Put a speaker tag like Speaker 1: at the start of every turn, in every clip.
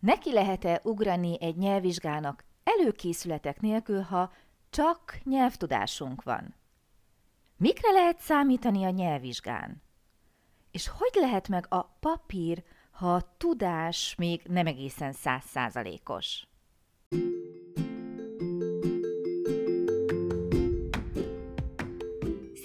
Speaker 1: Neki lehet-e ugrani egy nyelvvizsgának előkészületek nélkül, ha csak nyelvtudásunk van? Mikre lehet számítani a nyelvvizsgán? És hogy lehet meg a papír, ha a tudás még nem egészen százszázalékos?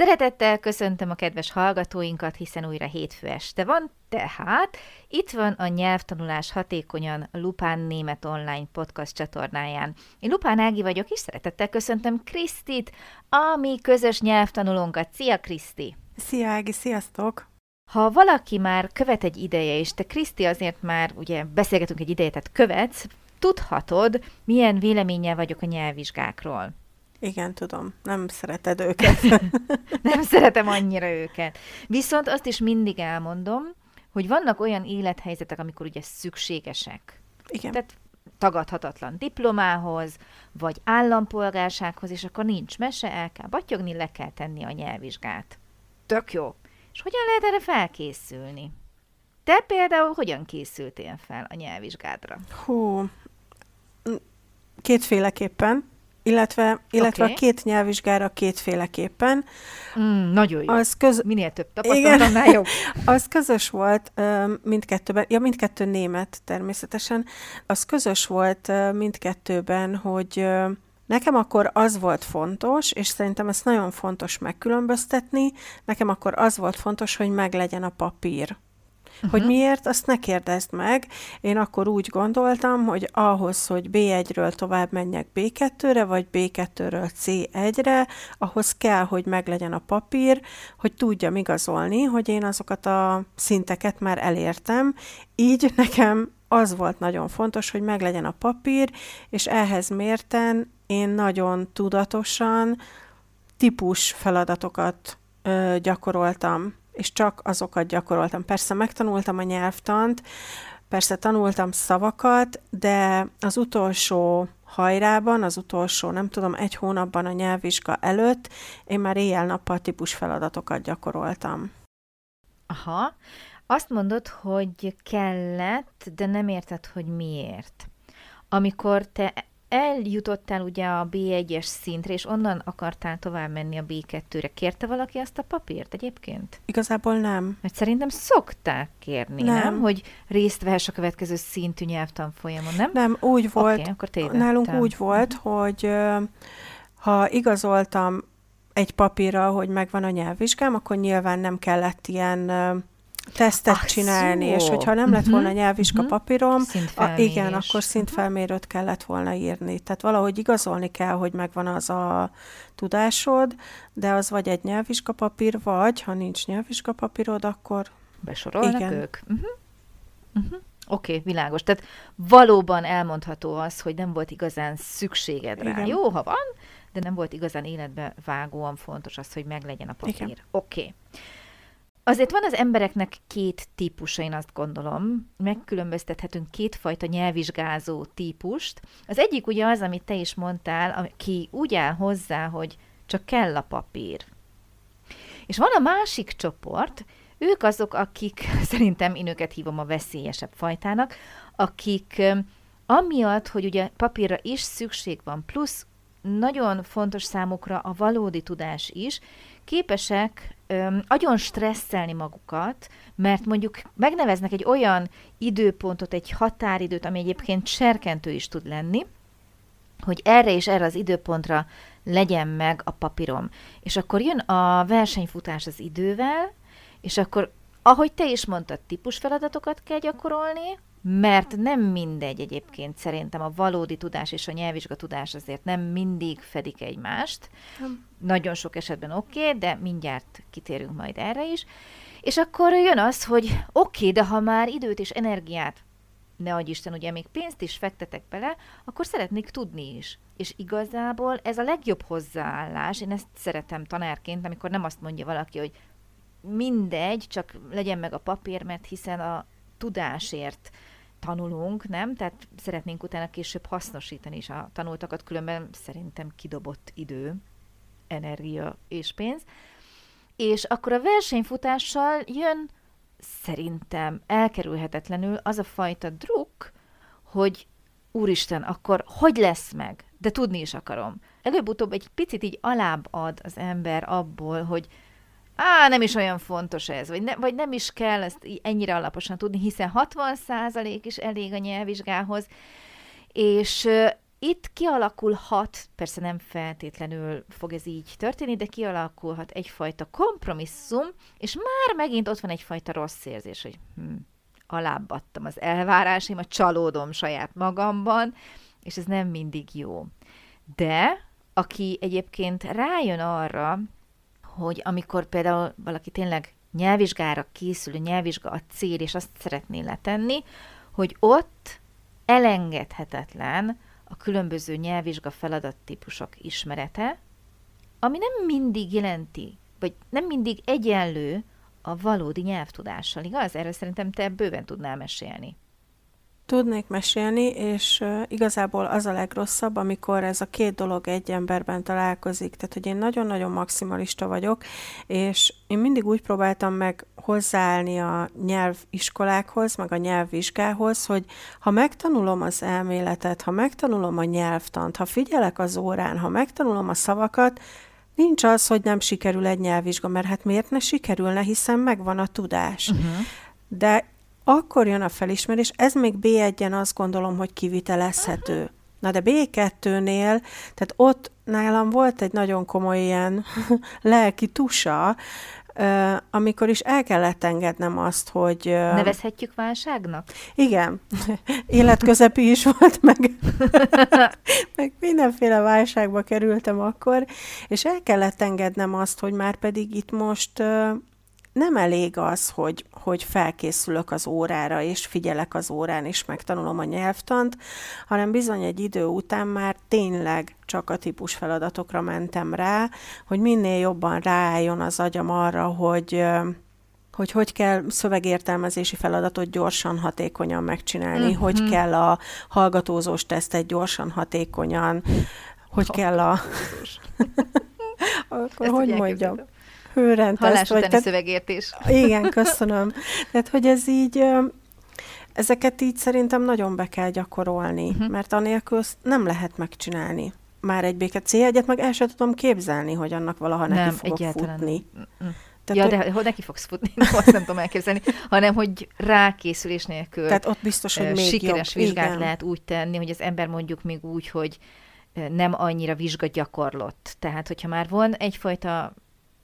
Speaker 1: Szeretettel köszöntöm a kedves hallgatóinkat, hiszen újra hétfő este van, tehát itt van a Nyelvtanulás Hatékonyan Lupán Német Online podcast csatornáján. Én Lupán Ági vagyok, és szeretettel köszöntöm Krisztit, a mi közös nyelvtanulónkat. Szia Kriszti!
Speaker 2: Szia Ági, sziasztok!
Speaker 1: Ha valaki már követ egy ideje, és te Kriszti azért már ugye beszélgetünk egy ideje, tehát követsz, tudhatod, milyen véleménnyel vagyok a nyelvvizsgákról.
Speaker 2: Igen, tudom. Nem szereted őket.
Speaker 1: nem szeretem annyira őket. Viszont azt is mindig elmondom, hogy vannak olyan élethelyzetek, amikor ugye szükségesek.
Speaker 2: Igen.
Speaker 1: Tehát tagadhatatlan diplomához, vagy állampolgársághoz, és akkor nincs mese, el kell batyogni, le kell tenni a nyelvvizsgát. Tök jó. És hogyan lehet erre felkészülni? Te például hogyan készültél fel a nyelvvizsgádra?
Speaker 2: Hú, kétféleképpen illetve, illetve okay. a két nyelvvizsgára kétféleképpen.
Speaker 1: Mm, nagyon jó.
Speaker 2: Az köz...
Speaker 1: Minél több tapasztalatnál jobb.
Speaker 2: az közös volt mindkettőben, ja mindkettő német természetesen, az közös volt mindkettőben, hogy Nekem akkor az volt fontos, és szerintem ez nagyon fontos megkülönböztetni, nekem akkor az volt fontos, hogy meglegyen a papír. Uh-huh. Hogy miért, azt ne kérdezd meg. Én akkor úgy gondoltam, hogy ahhoz, hogy B1-ről tovább menjek B2-re, vagy B2-ről C1-re, ahhoz kell, hogy meglegyen a papír, hogy tudjam igazolni, hogy én azokat a szinteket már elértem. Így nekem az volt nagyon fontos, hogy meglegyen a papír, és ehhez mérten én nagyon tudatosan típus feladatokat ö, gyakoroltam és csak azokat gyakoroltam. Persze megtanultam a nyelvtant, persze tanultam szavakat, de az utolsó hajrában, az utolsó, nem tudom, egy hónapban a nyelvvizsga előtt én már éjjel-nappal típus feladatokat gyakoroltam.
Speaker 1: Aha. Azt mondod, hogy kellett, de nem érted, hogy miért. Amikor te eljutottál ugye a B1-es szintre, és onnan akartál tovább menni a B2-re. Kérte valaki azt a papírt egyébként?
Speaker 2: Igazából nem.
Speaker 1: Mert szerintem szokták kérni, nem? nem? Hogy részt vehess a következő szintű nyelvtanfolyamon, nem?
Speaker 2: Nem, úgy volt. Okay, akkor nálunk úgy volt, uh-huh. hogy ha igazoltam egy papírra, hogy megvan a nyelvvizsgám, akkor nyilván nem kellett ilyen tesztet Ach, csinálni, szó. és hogyha nem lett volna uh-huh, nyelvvizsga uh-huh. papírom, a, igen, akkor szintfelmérőt kellett volna írni. Tehát valahogy igazolni kell, hogy megvan az a tudásod, de az vagy egy nyelvvizsga papír, vagy ha nincs nyelvvizsga papírod, akkor
Speaker 1: besorolnak igen. ők. Uh-huh. Uh-huh. Oké, okay, világos. Tehát valóban elmondható az, hogy nem volt igazán szükséged rá. Igen. Jó, ha van, de nem volt igazán életbe vágóan fontos az, hogy meglegyen a papír. Oké. Okay. Azért van az embereknek két típusa, én azt gondolom. Megkülönböztethetünk kétfajta nyelvvizsgázó típust. Az egyik ugye az, amit te is mondtál, aki úgy áll hozzá, hogy csak kell a papír. És van a másik csoport, ők azok, akik, szerintem én őket hívom a veszélyesebb fajtának, akik amiatt, hogy ugye papírra is szükség van, plusz nagyon fontos számukra a valódi tudás is, képesek öm, agyon stresszelni magukat, mert mondjuk megneveznek egy olyan időpontot, egy határidőt, ami egyébként serkentő is tud lenni, hogy erre és erre az időpontra legyen meg a papírom. És akkor jön a versenyfutás az idővel, és akkor, ahogy te is mondtad, típusfeladatokat kell gyakorolni, mert nem mindegy egyébként szerintem a valódi tudás és a nyelvvizsga tudás azért nem mindig fedik egymást. Nem. Nagyon sok esetben oké, okay, de mindjárt kitérünk majd erre is. És akkor jön az, hogy oké, okay, de ha már időt és energiát ne adj Isten, ugye még pénzt is fektetek bele, akkor szeretnék tudni is. És igazából ez a legjobb hozzáállás, én ezt szeretem tanárként, amikor nem azt mondja valaki, hogy mindegy, csak legyen meg a papír, mert hiszen a tudásért tanulunk, nem? Tehát szeretnénk utána később hasznosítani is a tanultakat, különben szerintem kidobott idő, energia és pénz. És akkor a versenyfutással jön szerintem elkerülhetetlenül az a fajta druk, hogy úristen, akkor hogy lesz meg? De tudni is akarom. Előbb-utóbb egy picit így alább ad az ember abból, hogy á, nem is olyan fontos ez, vagy, ne, vagy nem is kell ezt ennyire alaposan tudni, hiszen 60% is elég a nyelvvizsgához, és itt kialakulhat, persze nem feltétlenül fog ez így történni, de kialakulhat egyfajta kompromisszum, és már megint ott van egyfajta rossz érzés, hogy hm, alábbadtam az elvárásaim, a csalódom saját magamban, és ez nem mindig jó. De aki egyébként rájön arra, hogy amikor például valaki tényleg nyelvvizsgára készül, a nyelvvizsga a cél, és azt szeretné letenni, hogy ott elengedhetetlen a különböző nyelvvizsga feladattípusok ismerete, ami nem mindig jelenti, vagy nem mindig egyenlő a valódi nyelvtudással, igaz? Erről szerintem te bőven tudnál mesélni.
Speaker 2: Tudnék mesélni, és igazából az a legrosszabb, amikor ez a két dolog egy emberben találkozik. Tehát, hogy én nagyon-nagyon maximalista vagyok, és én mindig úgy próbáltam meg hozzáállni a nyelviskolákhoz, meg a nyelvvizsgához, hogy ha megtanulom az elméletet, ha megtanulom a nyelvtant, ha figyelek az órán, ha megtanulom a szavakat, nincs az, hogy nem sikerül egy nyelvvizsga, mert hát miért ne sikerülne, hiszen megvan a tudás. Uh-huh. De akkor jön a felismerés, ez még B1-en azt gondolom, hogy kivitelezhető. Na de B2-nél, tehát ott nálam volt egy nagyon komoly ilyen lelki tusa, amikor is el kellett engednem azt, hogy...
Speaker 1: Nevezhetjük válságnak?
Speaker 2: Igen. Életközepi is volt, meg, meg mindenféle válságba kerültem akkor, és el kellett engednem azt, hogy már pedig itt most nem elég az, hogy, hogy felkészülök az órára, és figyelek az órán, és megtanulom a nyelvtant, hanem bizony egy idő után már tényleg csak a típus feladatokra mentem rá, hogy minél jobban ráálljon az agyam arra, hogy hogy hogy kell szövegértelmezési feladatot gyorsan, hatékonyan megcsinálni, mm-hmm. hogy kell a hallgatózós tesztet gyorsan, hatékonyan, hogy kell a... Akkor Ezt hogy mondjam?
Speaker 1: Hőrendteszt. Hallás vagy, utáni szövegértés.
Speaker 2: Igen, köszönöm. Tehát, hogy ez így, ezeket így szerintem nagyon be kell gyakorolni, uh-huh. mert anélkül nem lehet megcsinálni. Már egy béke c meg el sem tudom képzelni, hogy annak valaha nem, neki fogok egyáltalán. futni.
Speaker 1: Nem. Tehát, ja, hogy... de hogy neki fogsz futni, azt nem tudom elképzelni, hanem hogy rákészülés nélkül
Speaker 2: Tehát ott biztos, hogy még
Speaker 1: sikeres
Speaker 2: jobb.
Speaker 1: vizsgát
Speaker 2: Igen.
Speaker 1: lehet úgy tenni, hogy az ember mondjuk még úgy, hogy nem annyira vizsga gyakorlott. Tehát, hogyha már van egyfajta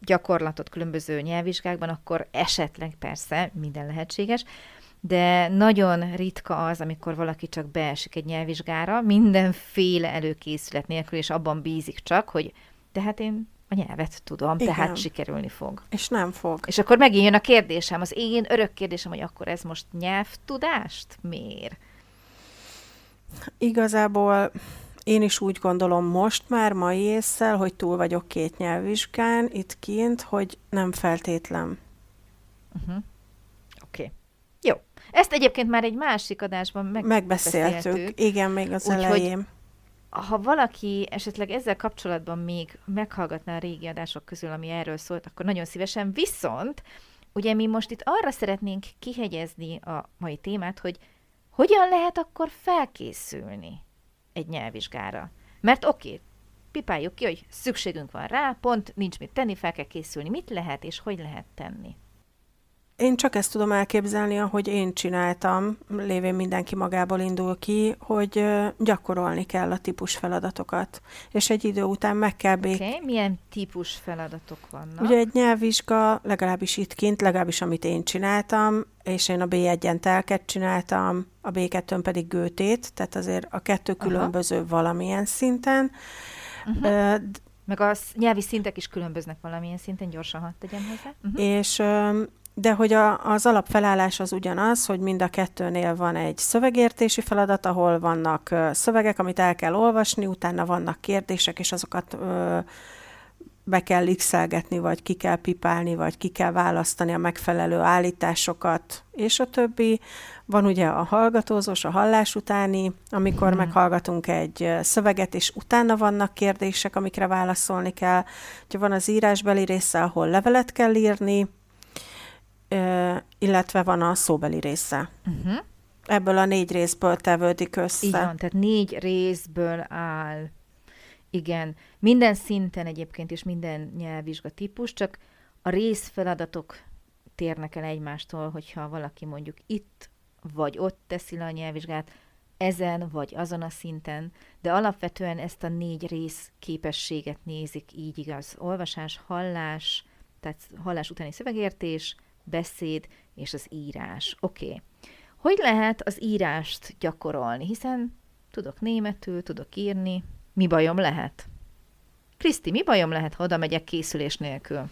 Speaker 1: gyakorlatot különböző nyelvvizsgákban, akkor esetleg persze minden lehetséges, de nagyon ritka az, amikor valaki csak beesik egy nyelvvizsgára, mindenféle előkészület nélkül, és abban bízik csak, hogy tehát én a nyelvet tudom, Igen. tehát sikerülni fog.
Speaker 2: És nem fog.
Speaker 1: És akkor megint jön a kérdésem, az én örök kérdésem, hogy akkor ez most nyelvtudást mér?
Speaker 2: Igazából én is úgy gondolom most már, mai észsel, hogy túl vagyok két nyelvvizsgán itt kint, hogy nem feltétlen.
Speaker 1: Uh-huh. Oké. Okay. Jó. Ezt egyébként már egy másik adásban meg- megbeszéltük.
Speaker 2: Igen, még az Úgy, elején.
Speaker 1: ha valaki esetleg ezzel kapcsolatban még meghallgatná a régi adások közül, ami erről szólt, akkor nagyon szívesen. Viszont, ugye mi most itt arra szeretnénk kihegyezni a mai témát, hogy hogyan lehet akkor felkészülni egy nyelvvizsgára. Mert oké, okay, pipáljuk ki, hogy szükségünk van rá, pont nincs mit tenni, fel kell készülni. Mit lehet és hogy lehet tenni?
Speaker 2: Én csak ezt tudom elképzelni, ahogy én csináltam, lévén mindenki magából indul ki, hogy gyakorolni kell a típus feladatokat, és egy idő után meg kell bék...
Speaker 1: Okay. Milyen típus feladatok vannak?
Speaker 2: Ugye egy nyelvvizsga, legalábbis itt kint, legalábbis amit én csináltam, és én a B1-en telket csináltam, a B2-n pedig gőtét, tehát azért a kettő különböző Aha. valamilyen szinten.
Speaker 1: Uh-huh. Meg a nyelvi szintek is különböznek valamilyen szinten, gyorsan hadd tegyem hozzá.
Speaker 2: Uh-huh. És de hogy a, az alapfelállás az ugyanaz, hogy mind a kettőnél van egy szövegértési feladat, ahol vannak ö, szövegek, amit el kell olvasni, utána vannak kérdések, és azokat ö, be kell x vagy ki kell pipálni, vagy ki kell választani a megfelelő állításokat, és a többi. Van ugye a hallgatózós, a hallás utáni, amikor hmm. meghallgatunk egy szöveget, és utána vannak kérdések, amikre válaszolni kell. Ugye van az írásbeli része, ahol levelet kell írni, illetve van a szóbeli része. Uh-huh. Ebből a négy részből tevődik össze.
Speaker 1: Van, tehát négy részből áll. Igen, minden szinten egyébként is minden nyelvvizsga típus, csak a részfeladatok térnek el egymástól, hogyha valaki mondjuk itt vagy ott teszi le a nyelvvizsgát, ezen vagy azon a szinten, de alapvetően ezt a négy rész képességet nézik így igaz. Olvasás, hallás, tehát hallás utáni szövegértés, beszéd és az írás. Oké. Okay. Hogy lehet az írást gyakorolni? Hiszen tudok németül, tudok írni. Mi bajom lehet? Kriszti, mi bajom lehet, ha oda megyek készülés nélkül?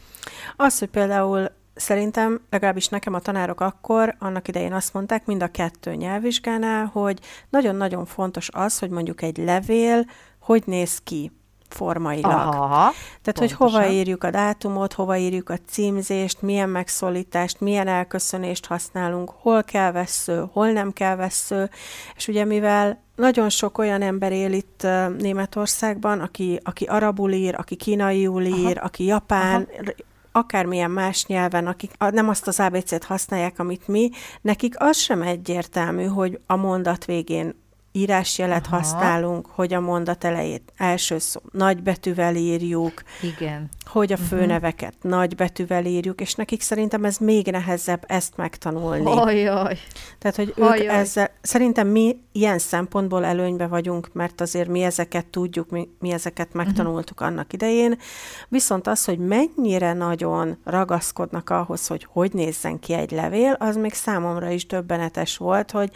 Speaker 2: Az, hogy például szerintem, legalábbis nekem a tanárok akkor, annak idején azt mondták, mind a kettő nyelvvizsgánál, hogy nagyon-nagyon fontos az, hogy mondjuk egy levél hogy néz ki formailag. Aha, Tehát, pontosan. hogy hova írjuk a dátumot, hova írjuk a címzést, milyen megszólítást, milyen elköszönést használunk, hol kell vesző, hol nem kell vesző, és ugye mivel nagyon sok olyan ember él itt Németországban, aki, aki arabul ír, aki kínaiul ír, Aha. aki japán, Aha akármilyen más nyelven, akik nem azt az ABC-t használják, amit mi, nekik az sem egyértelmű, hogy a mondat végén írásjelet Aha. használunk, hogy a mondat elejét első szó nagybetűvel írjuk,
Speaker 1: Igen.
Speaker 2: hogy a mhm. főneveket uh-huh. nagybetűvel írjuk, és nekik szerintem ez még nehezebb ezt megtanulni.
Speaker 1: Ajaj.
Speaker 2: Tehát, hogy Ajaj. ők ezzel, szerintem mi ilyen szempontból előnybe vagyunk, mert azért mi ezeket tudjuk, mi, mi ezeket mhm. megtanultuk uh-huh. annak idején, viszont az, hogy mennyire nagyon ragaszkodnak ahhoz, hogy hogy nézzen ki egy levél, az még számomra is döbbenetes volt, hogy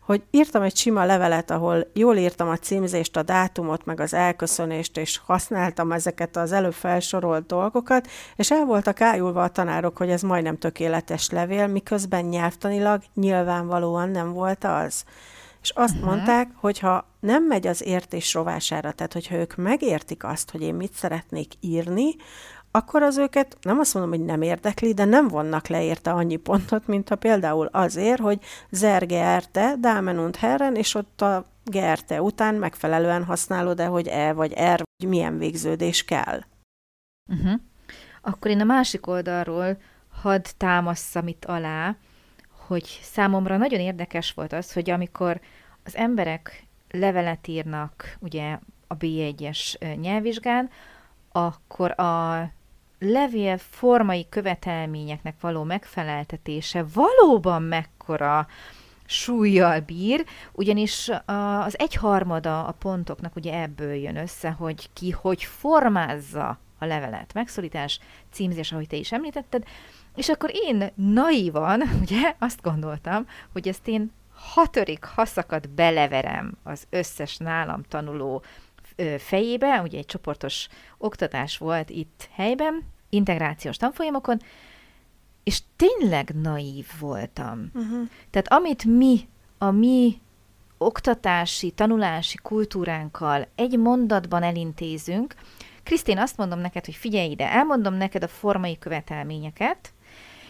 Speaker 2: hogy írtam egy sima levelet, ahol jól írtam a címzést, a dátumot, meg az elköszönést, és használtam ezeket az előbb felsorolt dolgokat, és el voltak ájulva a tanárok, hogy ez majdnem tökéletes levél, miközben nyelvtanilag nyilvánvalóan nem volt az. És azt uh-huh. mondták, hogy ha nem megy az értés rovására, tehát hogyha ők megértik azt, hogy én mit szeretnék írni, akkor az őket nem azt mondom, hogy nem érdekli, de nem vonnak le érte annyi pontot, mint ha például azért, hogy zerge erte, damen und herren, és ott a gerte után megfelelően használod-e, hogy e vagy er, vagy milyen végződés kell.
Speaker 1: Uh-huh. Akkor én a másik oldalról hadd támasszam itt alá, hogy számomra nagyon érdekes volt az, hogy amikor az emberek levelet írnak ugye a B1-es nyelvvizsgán, akkor a levél formai követelményeknek való megfeleltetése valóban mekkora súlyjal bír, ugyanis az egyharmada a pontoknak ugye ebből jön össze, hogy ki hogy formázza a levelet. Megszólítás, címzés, ahogy te is említetted, és akkor én naivan, ugye, azt gondoltam, hogy ezt én hatodik haszakat beleverem az összes nálam tanuló fejébe, ugye egy csoportos oktatás volt itt helyben, integrációs tanfolyamokon, és tényleg naív voltam. Uh-huh. Tehát amit mi, a mi oktatási, tanulási kultúránkkal egy mondatban elintézünk, Krisztin, azt mondom neked, hogy figyelj ide, elmondom neked a formai követelményeket,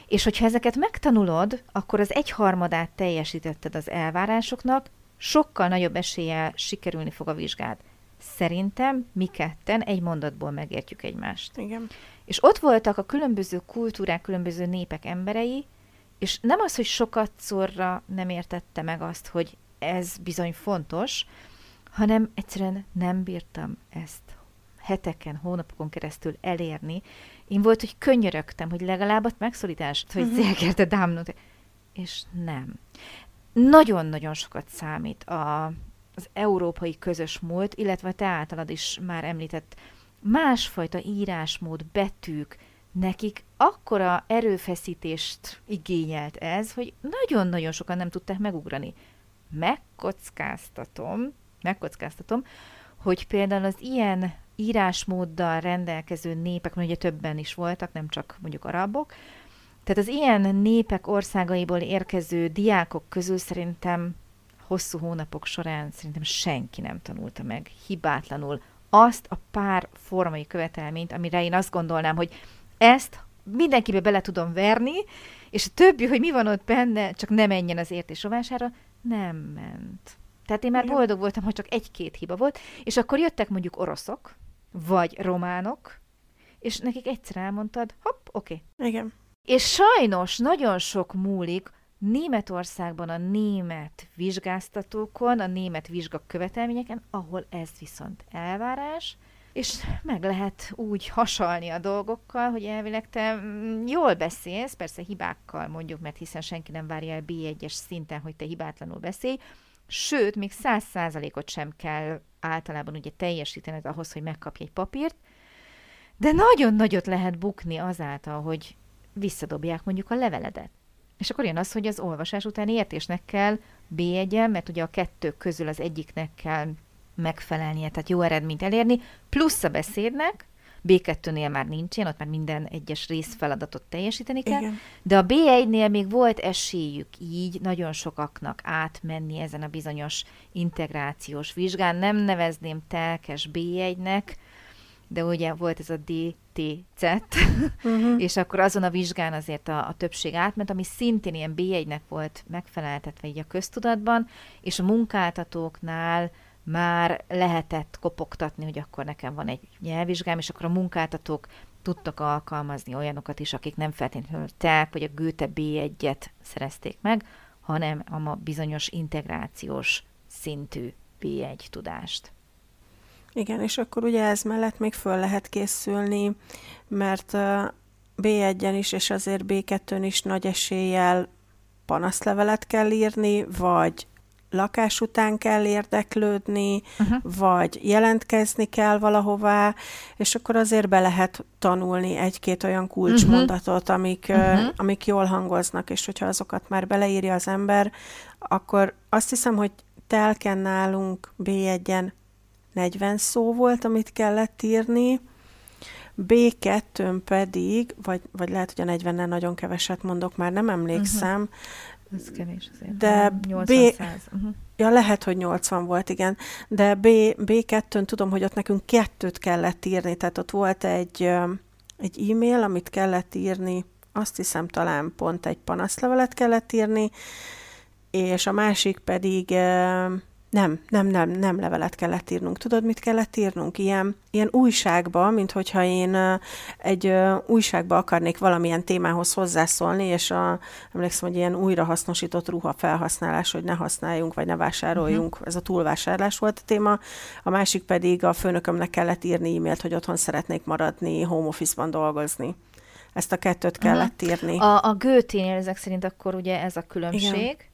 Speaker 1: és hogyha ezeket megtanulod, akkor az egyharmadát teljesítetted az elvárásoknak, sokkal nagyobb eséllyel sikerülni fog a vizsgád. Szerintem mi ketten egy mondatból megértjük egymást.
Speaker 2: Igen.
Speaker 1: És ott voltak a különböző kultúrák, különböző népek emberei, és nem az, hogy sokat szorra nem értette meg azt, hogy ez bizony fontos, hanem egyszerűen nem bírtam ezt heteken, hónapokon keresztül elérni. Én volt, hogy könyörögtem, hogy legalább ott megszólítást, hogy uh-huh. Zélkerte dámnot. És nem. Nagyon-nagyon sokat számít a, az európai közös múlt, illetve te általad is már említett másfajta írásmód, betűk, nekik akkora erőfeszítést igényelt ez, hogy nagyon-nagyon sokan nem tudták megugrani. Megkockáztatom, megkockáztatom, hogy például az ilyen írásmóddal rendelkező népek, mert ugye többen is voltak, nem csak mondjuk arabok, Tehát az ilyen népek országaiból érkező diákok közül szerintem hosszú hónapok során szerintem senki nem tanulta meg hibátlanul azt a pár formai követelményt, amire én azt gondolnám, hogy ezt mindenkibe bele tudom verni, és a többi, hogy mi van ott benne, csak ne menjen az értés rovására, nem ment. Tehát én már boldog voltam, hogy csak egy-két hiba volt, és akkor jöttek mondjuk oroszok, vagy románok, és nekik egyszer elmondtad, hopp, oké.
Speaker 2: Okay. Igen.
Speaker 1: És sajnos nagyon sok múlik Németországban a német vizsgáztatókon, a német vizsga követelményeken, ahol ez viszont elvárás, és meg lehet úgy hasalni a dolgokkal, hogy elvileg te mm, jól beszélsz, persze hibákkal mondjuk, mert hiszen senki nem várja el B1-es szinten, hogy te hibátlanul beszélj, sőt, még száz százalékot sem kell általában ugye teljesítened ahhoz, hogy megkapj egy papírt, de nagyon nagyot lehet bukni azáltal, hogy visszadobják mondjuk a leveledet. És akkor jön az, hogy az olvasás utáni értésnek kell b mert ugye a kettő közül az egyiknek kell megfelelnie, tehát jó eredményt elérni, plusz a beszédnek, B2-nél már nincsen, ott már minden egyes részfeladatot teljesíteni kell, Igen. de a B1-nél még volt esélyük így nagyon sokaknak átmenni ezen a bizonyos integrációs vizsgán. Nem nevezném telkes B1-nek, de ugye volt ez a DTZ, uh-huh. és akkor azon a vizsgán azért a, a többség átment, ami szintén ilyen B1-nek volt megfeleltetve így a köztudatban, és a munkáltatóknál már lehetett kopogtatni, hogy akkor nekem van egy nyelvvizsgám, és akkor a munkáltatók tudtak alkalmazni olyanokat is, akik nem feltétlenül TELK vagy a Goethe B1-et szerezték meg, hanem a bizonyos integrációs szintű B1 tudást.
Speaker 2: Igen, és akkor ugye ez mellett még föl lehet készülni, mert B1-en is, és azért B2-n is nagy eséllyel panaszlevelet kell írni, vagy lakás után kell érdeklődni, uh-huh. vagy jelentkezni kell valahová, és akkor azért be lehet tanulni egy-két olyan kulcsmondatot, uh-huh. amik, uh-huh. amik jól hangoznak, és hogyha azokat már beleírja az ember, akkor azt hiszem, hogy telken nálunk B1-en 40 szó volt, amit kellett írni, B2-n pedig, vagy, vagy lehet, hogy a 40-nel nagyon keveset mondok, már nem emlékszem, uh-huh.
Speaker 1: Ez kevés azért.
Speaker 2: De 80 B... Uh-huh. Ja, lehet, hogy 80 volt, igen. De B, B2-n tudom, hogy ott nekünk kettőt kellett írni, tehát ott volt egy, egy e-mail, amit kellett írni, azt hiszem talán pont egy panaszlevelet kellett írni, és a másik pedig nem, nem, nem, nem levelet kellett írnunk. Tudod, mit kellett írnunk? Ilyen, ilyen újságba, mint hogyha én egy újságba akarnék valamilyen témához hozzászólni, és a, emlékszem, hogy ilyen újrahasznosított ruha felhasználás, hogy ne használjunk, vagy ne vásároljunk. Uh-huh. Ez a túlvásárlás volt a téma. A másik pedig a főnökömnek kellett írni e-mailt, hogy otthon szeretnék maradni, home office-ban dolgozni. Ezt a kettőt kellett uh-huh. írni.
Speaker 1: A, a Gőténél ezek szerint akkor ugye ez a különbség. Igen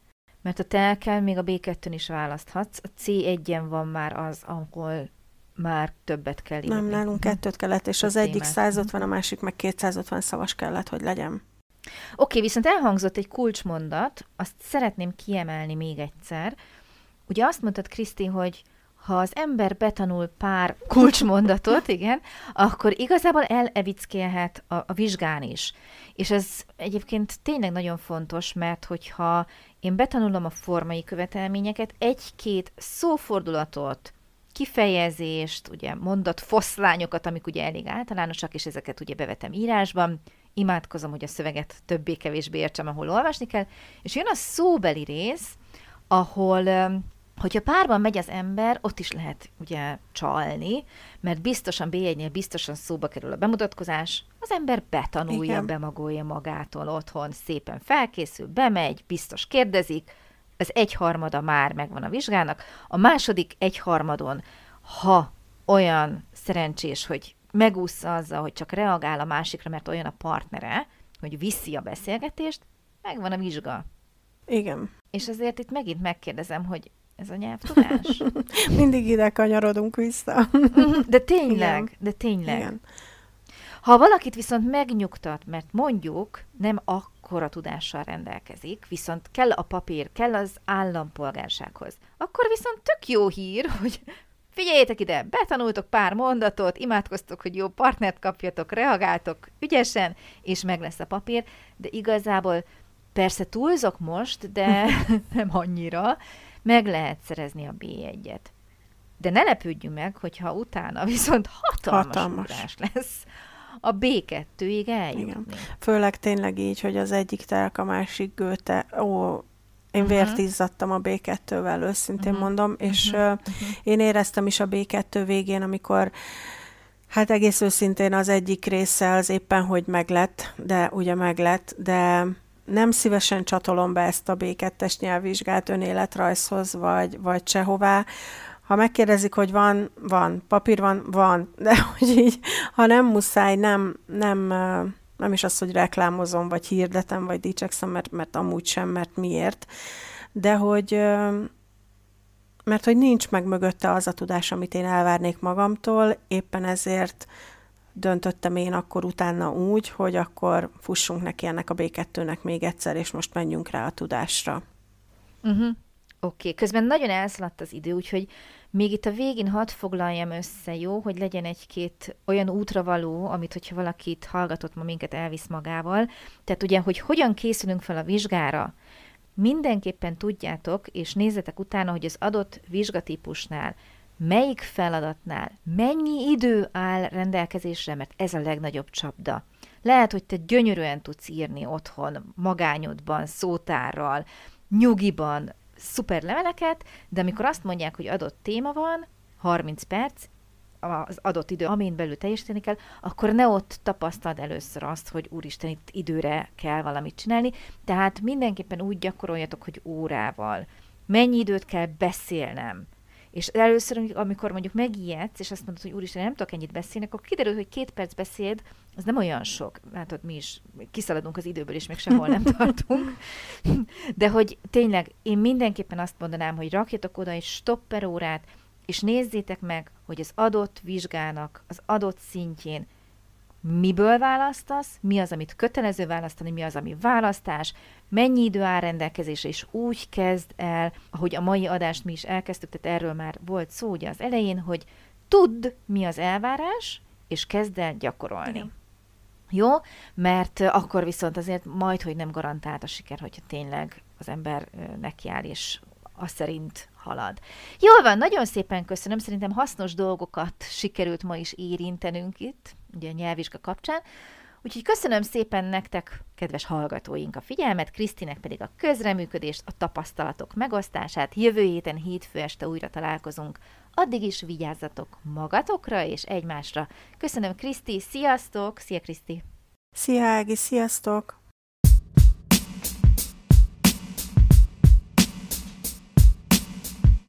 Speaker 1: mert a telkel még a B2-n is választhatsz. A C1-en van már az, ahol már többet kell írni.
Speaker 2: Nem, nálunk hm. kettőt kellett, és az egyik 150, a másik meg 250 szavas kellett, hogy legyen. Oké,
Speaker 1: okay, viszont elhangzott egy kulcsmondat, azt szeretném kiemelni még egyszer. Ugye azt mondtad, Kriszti, hogy ha az ember betanul pár kulcsmondatot, igen, akkor igazából elevickélhet a, a vizsgán is. És ez egyébként tényleg nagyon fontos, mert hogyha én betanulom a formai követelményeket, egy-két szófordulatot, kifejezést, ugye mondat foszlányokat, amik ugye elég általánosak, és ezeket ugye bevetem írásban, imádkozom, hogy a szöveget többé-kevésbé értsem, ahol olvasni kell, és jön a szóbeli rész, ahol hogyha párban megy az ember, ott is lehet ugye csalni, mert biztosan B1-nél biztosan szóba kerül a bemutatkozás, az ember betanulja, Igen. bemagolja magától otthon, szépen felkészül, bemegy, biztos kérdezik, az egyharmada már megvan a vizsgának, a második egyharmadon, ha olyan szerencsés, hogy megúszza azzal, hogy csak reagál a másikra, mert olyan a partnere, hogy viszi a beszélgetést, megvan a vizsga.
Speaker 2: Igen.
Speaker 1: És azért itt megint megkérdezem, hogy ez a nyelvtudás.
Speaker 2: Mindig ide kanyarodunk vissza.
Speaker 1: De tényleg, Igen. de tényleg. Igen. Ha valakit viszont megnyugtat, mert mondjuk nem akkora tudással rendelkezik, viszont kell a papír, kell az állampolgársághoz, akkor viszont tök jó hír, hogy figyeljétek ide, betanultok pár mondatot, imádkoztok, hogy jó partnert kapjatok, reagáltok ügyesen, és meg lesz a papír, de igazából persze túlzok most, de nem annyira, meg lehet szerezni a B1-et. De ne lepődjünk meg, hogyha utána viszont hatalmas, hatalmas. ugrás lesz a B2-ig eljutni. Igen.
Speaker 2: Főleg tényleg így, hogy az egyik telk, a másik gőte, ó, én uh-huh. vért izzadtam a B2-vel, őszintén uh-huh. mondom, és uh-huh. Uh, én éreztem is a B2 végén, amikor hát egész őszintén az egyik része az éppen, hogy meglett, de ugye meglett, de nem szívesen csatolom be ezt a B2-es nyelvvizsgát önéletrajzhoz, vagy, vagy sehová. Ha megkérdezik, hogy van, van, papír van, van, de hogy így, ha nem muszáj, nem, nem, nem is az, hogy reklámozom, vagy hirdetem, vagy dicsekszem, mert, mert amúgy sem, mert miért, de hogy mert hogy nincs meg mögötte az a tudás, amit én elvárnék magamtól, éppen ezért döntöttem én akkor utána úgy, hogy akkor fussunk neki ennek a B2-nek még egyszer, és most menjünk rá a tudásra.
Speaker 1: Uh-huh. Oké, okay. közben nagyon elszaladt az idő, úgyhogy még itt a végén hadd foglaljam össze, jó, hogy legyen egy-két olyan útra való, amit, hogyha valakit hallgatott ma minket elvisz magával. Tehát ugye, hogy hogyan készülünk fel a vizsgára, mindenképpen tudjátok, és nézzetek utána, hogy az adott vizsgatípusnál melyik feladatnál mennyi idő áll rendelkezésre, mert ez a legnagyobb csapda. Lehet, hogy te gyönyörűen tudsz írni otthon, magányodban, szótárral, nyugiban, szuper leveleket, de amikor azt mondják, hogy adott téma van, 30 perc, az adott idő, amin belül teljesíteni kell, akkor ne ott tapasztald először azt, hogy úristen, itt időre kell valamit csinálni. Tehát mindenképpen úgy gyakoroljatok, hogy órával. Mennyi időt kell beszélnem? És először, amikor mondjuk megijedsz, és azt mondod, hogy úristen, nem tudok ennyit beszélni, akkor kiderül, hogy két perc beszéd, az nem olyan sok. Látod, mi is kiszaladunk az időből, és még sehol nem tartunk. De hogy tényleg én mindenképpen azt mondanám, hogy rakjatok oda egy stopper órát, és nézzétek meg, hogy az adott vizsgának, az adott szintjén miből választasz, mi az, amit kötelező választani, mi az, ami választás, mennyi idő áll rendelkezésre, és úgy kezd el, ahogy a mai adást mi is elkezdtük, tehát erről már volt szó ugye az elején, hogy tudd, mi az elvárás, és kezd el gyakorolni. Igen. Jó? Mert akkor viszont azért majd, hogy nem garantált a siker, hogyha tényleg az ember nekiáll, és azt szerint halad. Jól van, nagyon szépen köszönöm, szerintem hasznos dolgokat sikerült ma is érintenünk itt, ugye a nyelvvizsga kapcsán. Úgyhogy köszönöm szépen nektek, kedves hallgatóink, a figyelmet, Krisztinek pedig a közreműködést, a tapasztalatok megosztását. Jövő héten hétfő este újra találkozunk. Addig is vigyázzatok magatokra és egymásra. Köszönöm, Kriszti, sziasztok! Szia, Kriszti!
Speaker 2: Szia, Ági, sziasztok!